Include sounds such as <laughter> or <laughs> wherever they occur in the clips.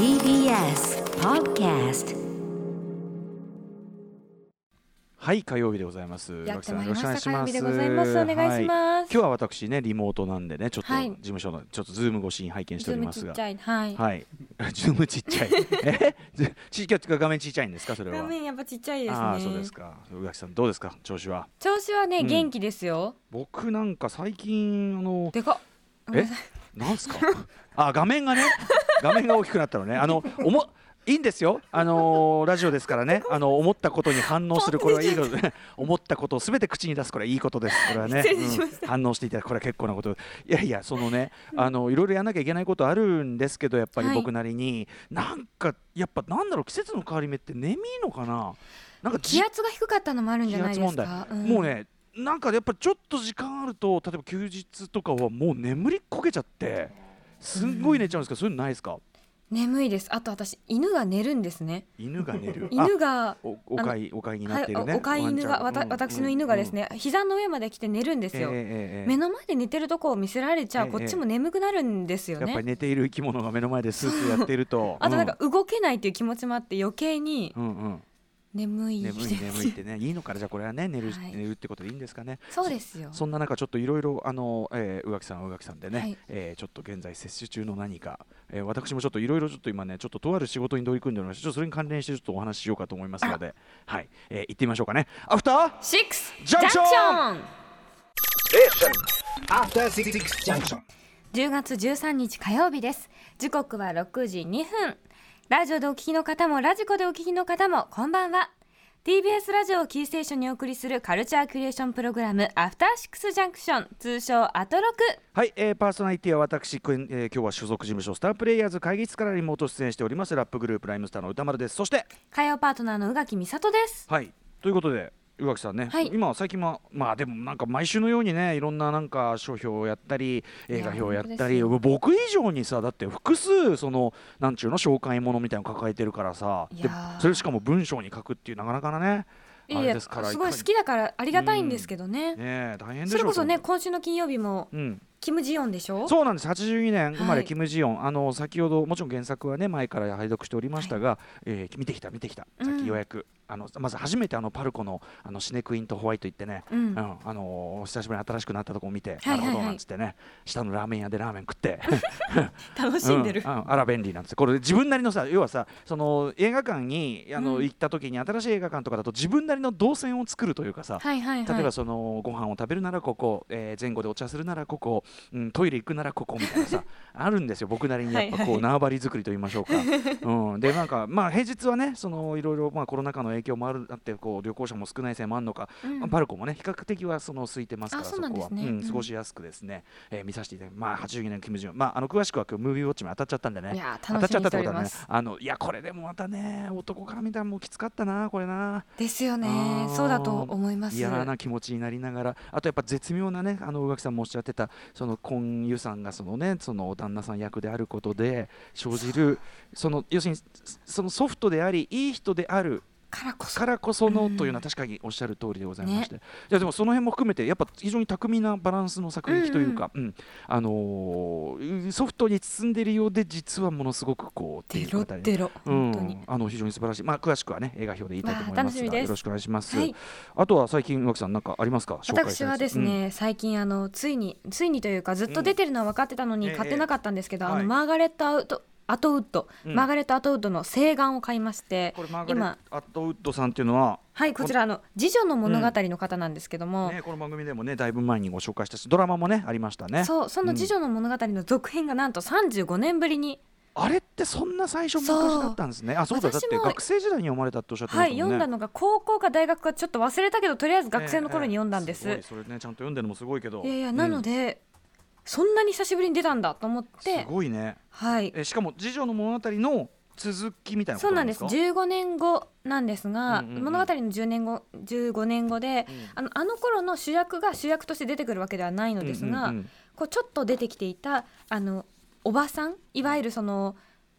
TBS Podcast はい火曜日でございます。やってまいりよろしくお願いします。ました火曜日でございます。お願いします。はい今日は私ねリモートなんでねちょっとはい。事務所のちょっと Zoom 越しに拝見しておりますが。っちゃいはい、はい。<laughs> ズームちっちゃい。え？<laughs> ずちっちゃい画面ちっちゃいんですか？それは。画面やっぱちっちゃいですね。ああそうですか。宇垣さんどうですか？調子は？調子はね、うん元気ですよ。僕なんか最近あのでかっ。ごめんなんすか？あ画面がね画面が大きくなったのね。あのおもいいんですよ、あのーラジオですからね、あの思ったことに反応する、これはいいことで、思ったことをすべて口に出す、これはいいことです、これはね、<laughs> うん。反応していただく、これは結構なこと、いやいや、そのね、あのいろいろやらなきゃいけないことあるんですけど、やっぱりはい僕なりに、なんか、やっぱなんだろう、季節の変わり目って眠いのかな、なんかじ気圧が低かったのもあるんじゃないですか、題、ん。もうねなんかやっぱりちょっと時間あると例えば休日とかはもう眠りこけちゃってすんごい寝ちゃうんですけど、そういうのないですか？眠いです。あと私犬が寝るんですね。犬が寝る？<laughs> 犬があおお飼いお飼いになはいっているね、お飼い犬がわた私の犬がですね、膝の上まで来て寝るんですよ、ええええええ。目の前で寝てるとこを見せられちゃう、ええこっちも眠くなるんですよね。やっぱり寝ている生き物が目の前でスースーやっていると。<laughs> あとなんか動けないっていう気持ちもあって余計にうん、うんうん眠い眠い眠いってね。いいのかな？じゃあこれはね寝る、はい。寝るってことでいいんですかね。そうですよ。そんな中ちょっといろいろあの、えー、宇垣さんは宇垣さんでね、はい。えーちょっと現在接種中の何か、えー私もちょっといろいろちょっと今ねちょっととある仕事に取り組んでおりましてちょっとそれに関連してちょっとお話ししようかと思いますので。はい、えー行ってみましょうかね。アフターシックスジャンクションン After Six Junction. 10月13日火曜日です。時刻は6時2分ラジオでお聞きの方もラジコでお聞きの方もこんばんは。TBS ラジオをキーステーションにお送りするカルチャーキュレーションプログラムアフターシックスジャンクション通称アトロク。はい、えーパーソナリティは私、えー今日は所属事務所スタープレイヤーズ会議室からリモート出演しておりますラップグループライムスターの歌丸です。そして火曜パートナーの宇垣美里です。はいということで宇垣さんね、はい。今最近はまあでもなんか毎週のようにねいろんななんか書評をやったり映画表をやったり僕以上にさだって複数そのなんちゅうの紹介ものみたいなの抱えてるからさでそれしかも文章に書くっていうなかなかなねあいやすからすごい好きだからありがたいんですけどね、ねえ大変でしょそれこそねと今週の金曜日もうん、キム・ジヨンでしょ？そうなんです。82年生まれはいキム・ジヨン、あの先ほどもちろん原作はね前から拝読しておりましたが、えー見てきた見てきた。さっきようやく、あのまず初めてあのパルコのあのシネクインとホワイト行ってね、うん。うんあのー久しぶりに新しくなったとこを見て、はいはいはい。なるほどなんつってね下のラーメン屋でラーメン食って。<laughs> 楽しんでる、うん。うんあら便利なんですこれ自分なりのさ要はさその映画館にあの、うん。行った時に新しい映画館とかだと自分なりの動線を作るというかさ、はいはいはい。例えばそのご飯を食べるならここ、えー前後でお茶するならここ、うん、トイレ行くならここみたいなさ <laughs> あるんですよ。僕なりにやっぱこはいはい。う縄張り作りと言いましょうか、うん、でなんかまあ平日はねそのいろいろまあコロナ禍の影響もあるあってこう旅行者も少ないせいもあるのか、うん。まあパルコもね比較的はその空いてますからあそこは。うん。うん過ごしやすくですね、えー見させていただきまあ82年キム・ジヨンまああの詳しくは今日ムービーウォッチも当たっちゃったんでね。いやー当たっちゃ楽しみにしてておっってことはねあのいやこれでもまたね男から見たらもうきつかったなこれな。ですよね。そうだと思います。嫌な気持ちになりながら。あとやっぱ絶妙なねあの宇垣さんもおっしゃってたそのコン・ユさんがそのねその旦那さん役であることで生じるその要するにそのソフトでありいい人であるからこそ。からこそのうんというのは確かにおっしゃる通りでございまして、いやでもその辺も含めてやっぱ非常に巧みなバランスの作劇というか、うん。あのーソフトに包んでいるようで実はものすごくこうっていデロう形デロ本当に。うん、あの非常に素晴らしい、まあ、詳しくはね映画表で言いたいと思いますわあ楽しみです。がよろしくお願いします、はい。あとは最近宇垣さん何かありますか？私はですね、最近あのついについにというかずっと出てるのは分かってたのにうん買ってなかったんですけど、あのええはい。マーガレットアウトアトウッド、うん。マーガレットアトウッドの請願を買いましてこれマーガレッ今ト・アットウッドさんっていうのははいこちらあの次女の物語の方なんですけども、ね、この番組でもねだいぶ前にご紹介したしドラマもねありましたね。そうその次女の物語の続編がなんと35年ぶりに、あれってそんな最初昔だったんですね。あそうだだって学生時代に読まれたっておっしゃってまはいしたもんね。読んだのが高校か大学かちょっと忘れたけどとりあえず学生の頃に読んだんです、ええええすごいそれねちゃんと読んでるのもすごいけど。いやいやなので、そんなに久しぶりに出たんだと思っうんすてごいね。はい。えしかも次女の物語の続きみたいなこそうなんですとなんです。か15年後なんですが、うんうんうん。物語の10年後15年後で、うん。あのあの頃の主役が主役として出てくるわけではないのですが、うんうんうん。こうちょっと出てきていたあのおばさんいわゆるその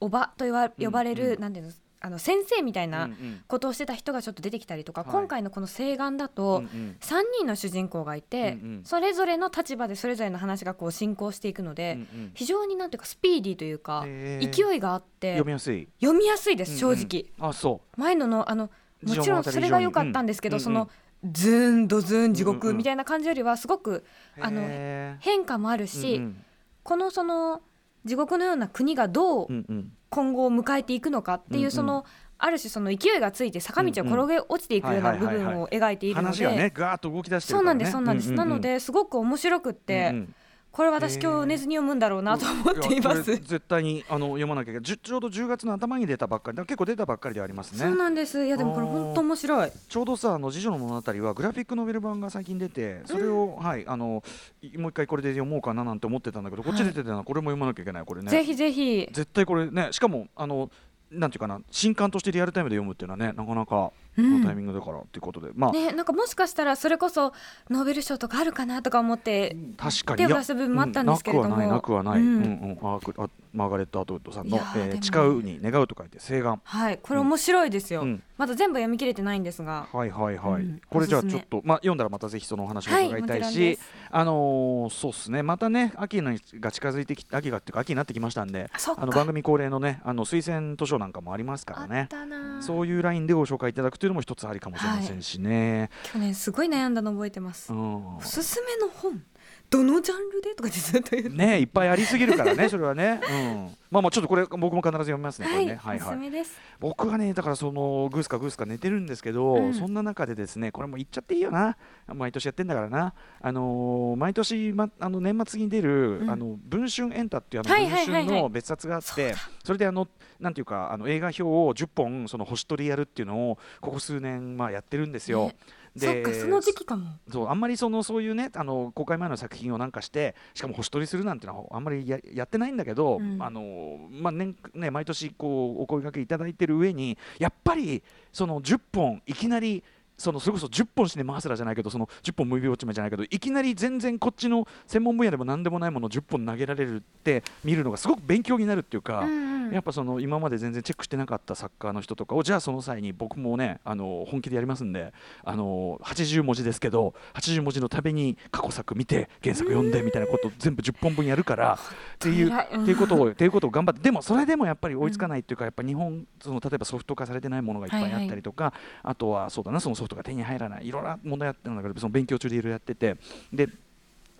おばと呼ば呼ばれる、うんなんていうんですあの先生みたいうんうなん。ことをしてた人がちょっと出てきたりとか、はい。今回のこの請願だうと、んうん。3人の主人公がいて、うんうん。それぞれの立場でそれぞれの話がこう進行していくので、うんうん。非常になんていうかスピーディーというか、勢いがあって読みやすい。読みやすいです正うんうん。直、あそ前ののあのうもちろんそれが良かったんですけど、そのズーンドズーン地うんうん獄みたいな感じよりはすごくあのへー変化もあるし、うん。このその地獄のような国がどううんうん今後を迎えていくのかっていう、うんうん。そのある種その勢いがついて坂道を転げ落ちていくような部分を描いているの話がねでガーッと動き出してるそうなんからねですそうなんです、うううなのですごく面白くって、うんうんこれ私今日寝ずに読むんだろうなと思っています。れ絶対にあの読まなきゃいけないちょうど10月の頭に出たばっかり結構出たばっかりではありますね。そうなんです。いやでもこれ本当面白い。ちょうどさあの次女の物語はグラフィックノベル版が最近出てそれを、はいあのいもう一回これで読もうかななんて思ってたんだけどこっちで出てたのはこれも読まなきゃいけないこれね。ぜひぜひ。絶対これねしかもあのなんていうかな新刊としてリアルタイムで読むっていうのはねなかなかこうん。のタイミングだからっていうことで、まあ、ねなんかもしかしたらそれこそノーベル賞とかあるかなとか思って確かに。手を出す部分もあったんですけれども。うん。なくはないなくはない、ううん。んうん。あくあマーガレット・アトウッドさんのえー誓うに願うと書いて請願。はいこれ面白いですよ、うん。まだ全部読み切れてないんですが。はいはいはい、うん。これじゃあちょっとまあ読んだらまたぜひそのお話もはい伺いたいし、もちろんです。あのーそうですね。またね秋のが近づいてき秋がっていうか秋になってきましたんであの番組恒例のねあの推薦図書なんかもありますかあっらねたなそういうラインでご紹介いただくというのも一つありかもしれませんしね、去年すごい悩んだの覚えてます、うん。おすすめの本どのジャンルでとかずっと言ねいっぱいありすぎるからねそれはね、うん、まあまあちょっとこれ僕も必ず読みますねこはい、れね。はいはいすめです。僕はねだからそのグースかグースか寝てるんですけど、うん。そんな中でですねこれも言っちゃっていいよな。毎年やってんだからな。あのー毎年、ま、あの年末に出る、うん。あの文春エンタっていうあの文春の別冊があって、それであのなんていうかあの映画表を10本その星取りやるっていうのをここ数年まあやってるんですよ。ねそっかその時期かも。そうあんまりそのそういうねあの公開前の作品をなんかしてしかも星取りするなんてのはあんまりややってないんだけど、うん。あのまあ年ね毎年こうお声掛けいただいてる上にやっぱりその10本いきなりそのそれこそ10本シネマハスラーじゃないけどその10本ムービーウォッチメンじゃないけどいきなり全然こっちの専門分野でも何でもないものを10本投げられるって見るのがすごく勉強になるっていうか。うんうんやっぱその今まで全然チェックしてなかったサッカーの人とかをじゃあその際に僕もねあの本気でやりますんであの80文字ですけど80文字のたびに過去作見て原作読んでみたいなことを全部10本分やるからっていうっていうことをっていうことを頑張ってでもそれでもやっぱり追いつかないっていうかやっぱ日本その例えばソフト化されてないものがいっぱいあったりとかあとはそうだなそのソフトが手に入らないいろんな問題やってるんだけどその勉強中でいろいろやっててで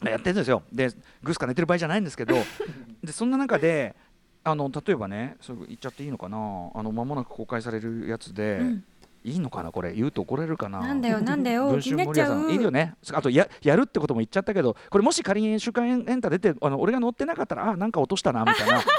やってるんですよ。でグースか寝てる場合じゃないんですけどでそんな中であの例えばねそれ言っちゃっていいのかなあの間もなく公開されるやつで、うん。いいのかなこれ。言うと怒られるかな。なんだよなんだよ。文春森谷さん。う。いいよね。あとややるってことも言っちゃったけどこれもし仮に週刊エンタ出てあの俺が乗ってなかったらあなんか落としたなみたいな。<laughs>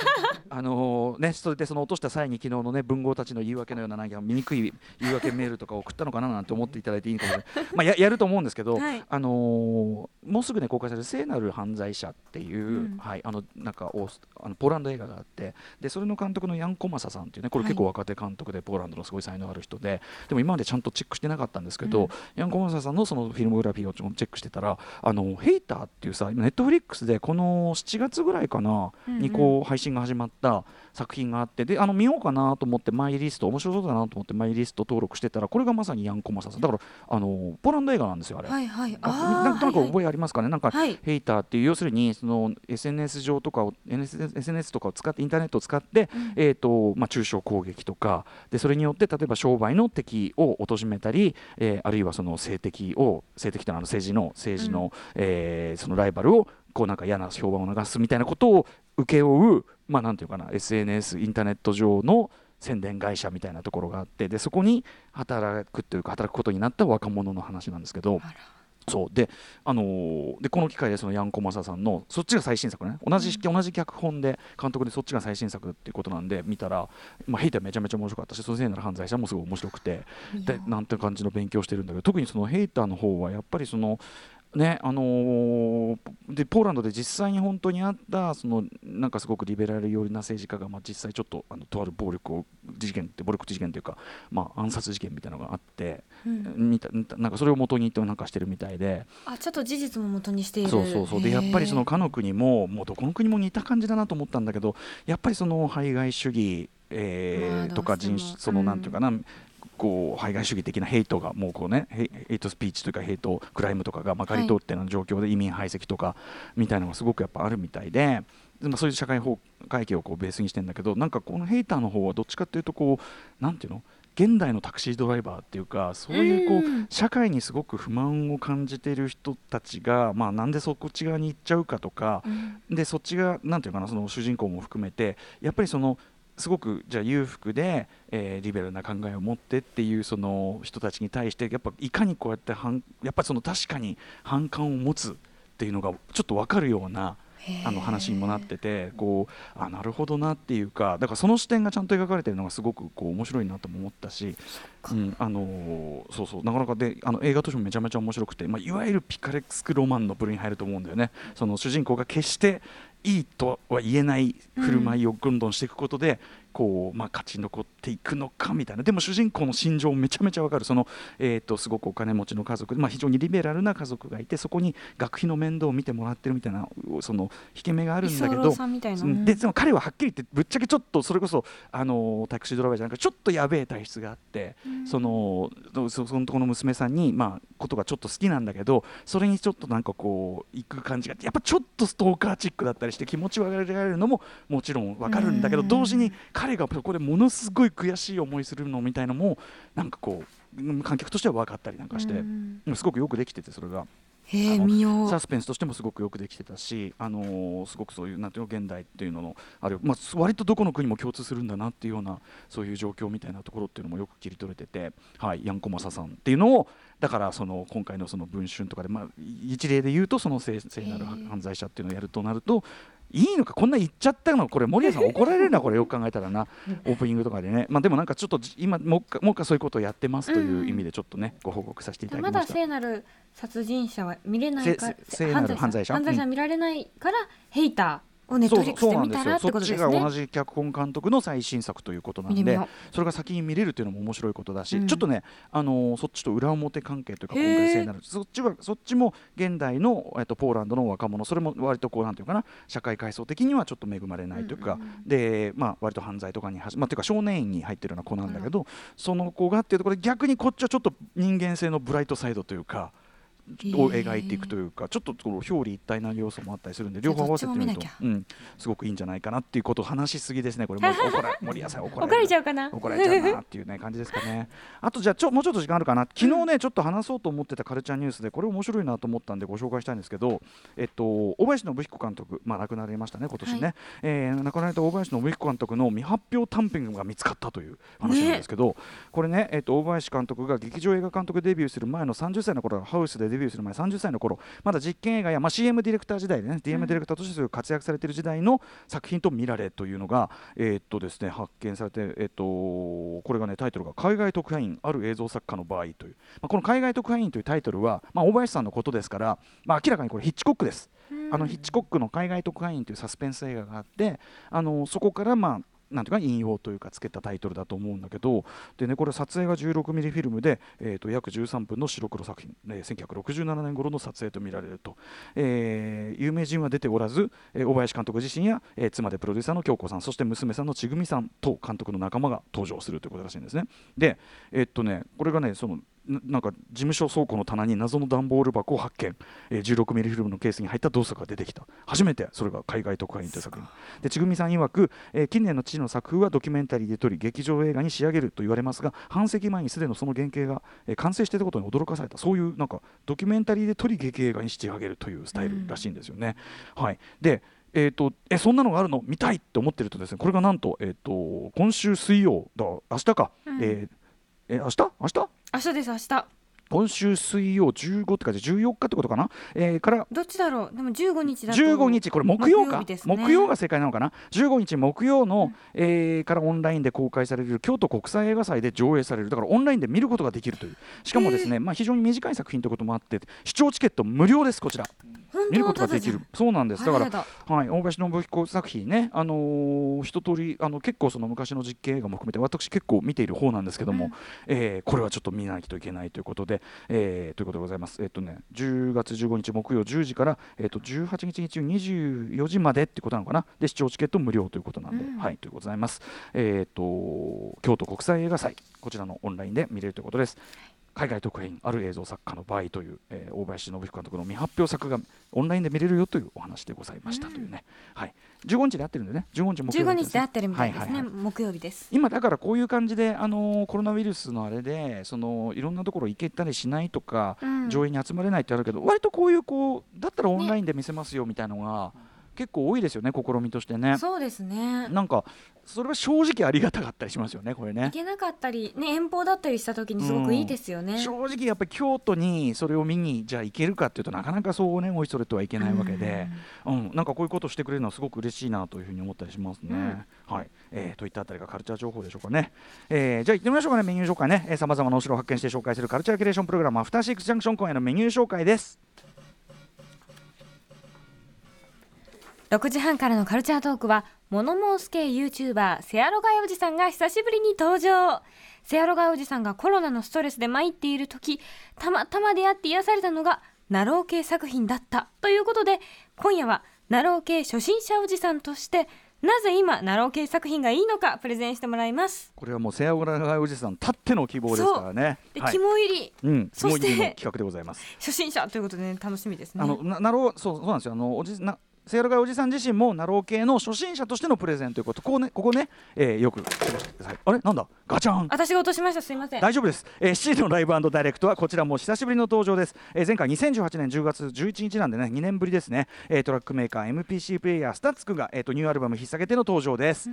あのねそれでその落とした際に昨日のね文豪たちの言い訳のようななんか醜い言い訳メールとか送ったのかななんて思っていただいていいかもしれない。まあややると思うんですけど、はい。あのーもうすぐね公開される「聖なる犯罪者」っていう、うん。はい、あのなんかオースあのポーランド映画があってでそれの監督のヤン・コマサさんっていうねこれ結構若手監督でポーランドのすごい才能ある人ででも今までちゃんとチェックしてなかったんですけど、うん。ヤン・コマサさんのそのフィルムグラフィーをチェックしてたら「あのヘイター」っていうさネットフリックスでこの7月ぐらいかな、にこう配信が始まった作品があってであの見ようかなと思ってマイリスト面白そうだなと思ってマイリスト登録してたらこれがまさにヤン・コマサさん。だからあのポーランド映画なんですよあれ。はいはい。なんとなくー覚えありますかね、なんか、はい。ヘイターっていう要するにその SNS 上とかを SNS, SNS とかを使ってインターネットを使って、うん。えーとまあ、中傷攻撃とかでそれによって例えば商売の敵を貶めたり、えーあるいはその政敵を政敵というのはあの政治の政治の,、えーそのライバルをこうなんか嫌な評判を流すみたいなことを請け負う、まあ、なんていうかな SNS インターネット上の宣伝会社みたいなところがあってでそこに働くというか働くことになった若者の話なんですけどそう。で,、あのーでこの機会でそのヤン・コマサさんのそっちが最新作ね。同じ,、同じ脚本で監督でそっちが最新作っていうことなんで見たら、まあ、ヘイターめちゃめちゃ面白かったしそのせいなら犯罪者もすごい面白くてでなんて感じの勉強してるんだけど特にそのヘイターの方はやっぱりそのねあのーでポーランドで実際に本当にあったそのなんかすごくリベラル寄りな政治家が、まあ、実際ちょっとあのとある暴力を事件って暴力事件というか、まあ、暗殺事件みたいなのがあって、うん。見たなんかそれを元に言ってなんかしてるみたいで。あちょっと事実も元にしている。そうそうそう。でやっぱりそのかの国ももうどこの国も似た感じだなと思ったんだけどやっぱりその排外主義えーまあとか人種そのなんていうかな、こう排外主義的なヘイトがもうこうねヘイトスピーチというかヘイトクライムとかがまかり通っての状況で移民排斥とかみたいなのがすごくやっぱあるみたいで。でまあそういう社会法会計をこうベースにしてんだけどなんかこのヘイターの方はどっちかっていうとこうなんていうの？現代のタクシードライバーっていうかそういうこううん社会にすごく不満を感じている人たちが、まあ、なんでそっち側に行っちゃうかとか、うんでそっちがなんていうかなその主人公も含めてやっぱりそのすごくじゃあ裕福で、えーリベラルな考えを持ってっていうその人たちに対してやっぱいかにこうやって反やっぱりその確かに反感を持つっていうのがちょっと分かるようなあの話にもなっててこうあなるほどなっていうかだからその視点がちゃんと描かれてるのがすごくこう面白いなとも思ったし、うんあのーそうそうなかなかであの映画としてもめちゃめちゃ面白くて、まあ、いわゆるピカレスクロマンの部類に入ると思うんだよね。その主人公が決していいとは言えない振る舞いをどんどんしていくことで、こうまあ、勝ち残っていくのかみたいな。でも主人公の心情めちゃめちゃわかる。その、えー、とすごくお金持ちの家族で、まあ、非常にリベラルな家族がいてそこに学費の面倒を見てもらってるみたいなその引け目があるんだけど居候さんみたいなうん。ででも彼ははっきり言ってぶっちゃけちょっとそれこそあのタクシードライバーじゃなくてちょっとやべえ体質があって、そのそそのところの娘さんにまあことがちょっと好きなんだけどそれにちょっとなんかこう行く感じがやっぱちょっとストーカーチックだったりして気持ち悪がられるのももちろんわかるんだけどうん。同時に彼がそこでものすごい悔しい思いするのみたいのもなんかこううん観客としては分かったりなんかして、うんすごくよくできててそれが。サスペンスとしてもすごくよくできてたし、あのーすごくそういうなんていうの現代っていうののある、まあ、割とどこの国も共通するんだなっていうようなそういう状況みたいなところっていうのもよく切り取れてて、はい、ヤンコマサさんっていうのをだからその今回のその文春とかで、まあ、一例で言うとその聖聖なる犯罪者っていうのをやるとなると。いいのかこんな言っちゃったの？これ森谷さん怒られるなこれよく考えたらなオープニングとかでね。まあでもなんかちょっと今もう一回もう一回そういうことをやってますという意味でちょっとねご報告させていただまだきました。聖なる殺人者は見れないか聖なる犯罪者？犯罪者うん。見られないから、ヘイターをネットフリックスで見たらってことですね。そっちが同じ脚本監督の最新作ということなんでそれが先に見れるというのも面白いことだし、うん。ちょっとね、あのーそっちと裏表関係というかへー今回聖なる。そっちはそっちも現代の、えっと、ポーランドの若者それも割とこうなんていうかな社会階層的にはちょっと恵まれないというか、うんうんうん。でまあ割と犯罪とかにはしまあというか少年院に入ってるような子なんだけど、その子がっていうところで逆にこっちはちょっと人間性のブライトサイドというか。を描いていくというかちょっとこう表裏一体な要素もあったりするんで両方合わせてみるとうん、すごくいいんじゃないかなっていうことを話しすぎですねこれも。う <laughs> 怒ら森谷さん怒ら怒られちゃうかな。怒られちゃうなっていうね感じですかね。<laughs> あとじゃあちょもうちょっと時間あるかな。昨日ね、ちょっと話そうと思ってたカルチャーニュースでこれ面白いなと思ったんでご紹介したいんですけど、えっと大林信彦監督まあ亡くなりましたね今年ね。はい。えー亡くなられた大林信彦監督の未発表短編が見つかったという話なんですけど、これねえっと大林監督が劇場映画監督デビューする前の30歳の頃ハウスでデビューする前30歳の頃まだ実験映画やまあ CM ディレクター時代でね DM ディレクターとして活躍されている時代の作品と見られというのがえーっとですね発見されてえっとこれがねタイトルが海外特派員ある映像作家の場合という、まあ、この海外特派員というタイトルはまあ大林さんのことですからまあ明らかにこれヒッチコックです。あのヒッチコックの海外特派員というサスペンス映画があってあのそこからまあなんていうか引用というかつけたタイトルだと思うんだけどで、ね、これ撮影が16ミリフィルムで、えー、と約13分の白黒作品、ね、1967年頃の撮影と見られると、えー有名人は出ておらず、えー大林監督自身や、えー妻でプロデューサーの京子さんそして娘さんのちぐみさんと監督の仲間が登場するということらしいんですね。で、えーっとね、これがねそのななんか事務所倉庫の棚に謎の段ボール箱を発見、えー、16ミリフィルムのケースに入った動作が出てきた。初めてそれが海外特派員という作品。でちぐみさん曰く、えー近年の父の作風はドキュメンタリーで撮り劇場映画に仕上げると言われますが半世紀前にすでにその原型が、えー完成していたことに驚かされた。そういうなんかドキュメンタリーで撮り劇映画に仕上げるというスタイルらしいんですよね。はい、でえー、とえそんなのがあるの？見たいって思ってるとですねこれがなんと,、えー、と今週水曜だ。明日か、うん。えーえ明日？明日？明日です明日。今週水曜15って書いて14日ってことかな、えーからどっちだろう？でも15日だと。15日これ木曜か？ね。木曜が正解なのかな？15日木曜の、えーからオンラインで公開される京都国際映画祭で上映される。だからオンラインで見ることができるという。しかもですね、まあ、非常に短い作品ということもあって視聴チケット無料ですこちら見ることができる。そうなんです。だからだはい、大林信彦作品ね、あのー一通りあの結構その昔の実験映画も含めて私結構見ている方なんですけども、うん。えーこれはちょっと見ないといけないということで、えーということでございます。えっ、とね10月15日木曜10時からえっ、と18日日中24時までってことなのかな？で視聴チケット無料ということなんで、うん。はいということでございます。えっ、と京都国際映画祭こちらのオンラインで見れるということです。海外特派員ある映像作家の場合という、えー大林信彦監督の未発表作がオンラインで見れるよというお話でございましたというね、はい、15日で合ってるんでね。15日木曜15日日で合ってるみたいですね、はいはいはい。木曜日です。今だからこういう感じで、あのーコロナウイルスのあれでそのいろんなところ行けたりしないとか、うん。上映に集まれないってあるけど割とこういうこうだったらオンラインで見せますよみたいなのが、結構多いですよね試みとしてね。そうですね。なんかそれは正直ありがたかったりしますよねこれね行。けなかったりね遠方だったりした時にすごくいいですよね、正直やっぱり京都にそれを見にじゃあ行けるかっていうとなかなかそうねおいそれとはいけないわけで、うんなんかこういうことをしてくれるのはすごく嬉しいなというふうに思ったりしますね。はい、えーといったあたりがカルチャー情報でしょうかね。えーじゃあ行ってみましょうかねメニュー紹介ね。さまざまなお城を発見して紹介するカルチャーキュレーションプログラムアフターシックスジャンクション今夜のメニュー紹介です。6時半からのカルチャートークはモノモース系 YouTuber セアロガイおじさんが久しぶりに登場。セアロガイおじさんがコロナのストレスで参っている時たまたま出会って癒されたのがなろう系作品だった。ということで今夜はなろう系初心者おじさんとしてなぜ今なろう系作品がいいのかプレゼンしてもらいます。これはもうセアオラガイおじさんたっての希望ですからね。で、はい、肝入り。うん、そして企画でございます。<laughs> 初心者ということで、ね、楽しみですね。あのななろうそうそうなんですよ。あのおじなセアロガイおじさん自身もなろう系の初心者としてのプレゼンということ。こうねここね、えーよくあれ？なんだ？ガチャン。私が落としました。すいません。大丈夫です、えー、7時のライブダイレクトはこちらも久しぶりの登場です、えー前回2018年10月11日なんでね2年ぶりですね、えートラックメーカー MPC プレイヤースタッツクが、えー、とニューアルバム引っ提げての登場です、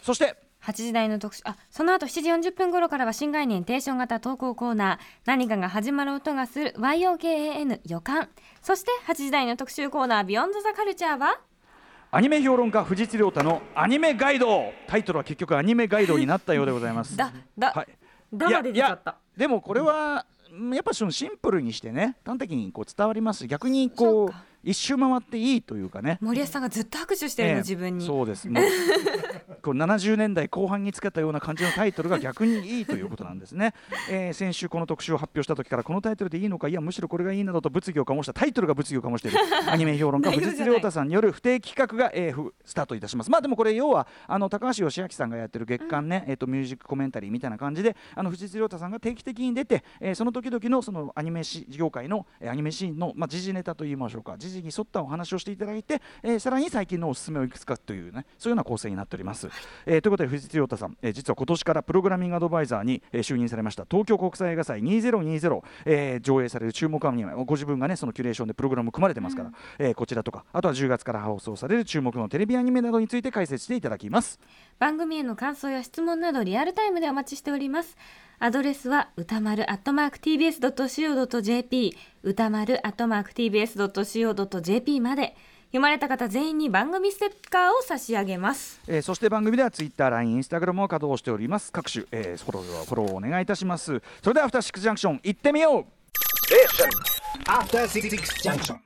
そして8時台の特集あその後7時40分頃からは新概念テーション型投稿コーナー何かが始まる音がする YOKAN 予感。そして8時台の特集コーナービヨンドザカルチャーは？アニメ評論家藤津亮太のアニメガイド。タイトルは結局アニメガイドになったようでございます。だだ、はい。だまで出ちゃった。いやでもこれはうんやっぱそのシンプルにしてね端的にこう伝わります。逆にそこう一周回っていいというかね。森保さんがずっと拍手してるの、ええ。自分に。そうです。もうこう70年代後半につけたような感じのタイトルが逆にいいということなんですね、えー先週この特集を発表した時からこのタイトルでいいのかいやむしろこれがいいなどと物議を醸したタイトルが物議を醸している。<laughs> アニメ評論家藤津亮太さんによる不定期企画が、えーふスタートいたします。まあでもこれ要はあの高橋義明さんがやってる月間ね、えー、とミュージックコメンタリーみたいな感じであの藤津亮太さんが定期的に出て、えーその時々のそのアニメし業界の、えーアニメシーンの、まあ、時事ネタといいましょうか。時事に沿ったお話をしていただいて、えーさらに最近のおすすめをいくつかというねそういうような構成になっております、えーということで藤津亮太さん、えー実は今年からプログラミングアドバイザーに、えー就任されました。東京国際映画祭2020、えー上映される注目アニメご自分がねそのキュレーションでプログラム組まれてますから、えーこちらとかあとは10月から放送される注目のテレビアニメなどについて解説していただきます番組への感想や質問などリアルタイムでお待ちしております。アドレスは歌丸アットマーク TBS.CO.JP 歌丸アットマーク TBS.CO.JP まで。読まれた方全員に番組ステッカーを差し上げます。えーそして番組ではツイッター、LINE、インスタグラムを稼働しております。各種、えーフォローフォローお願いいたします。それではアフターシックスジャンクション行ってみよう。After Six Junction.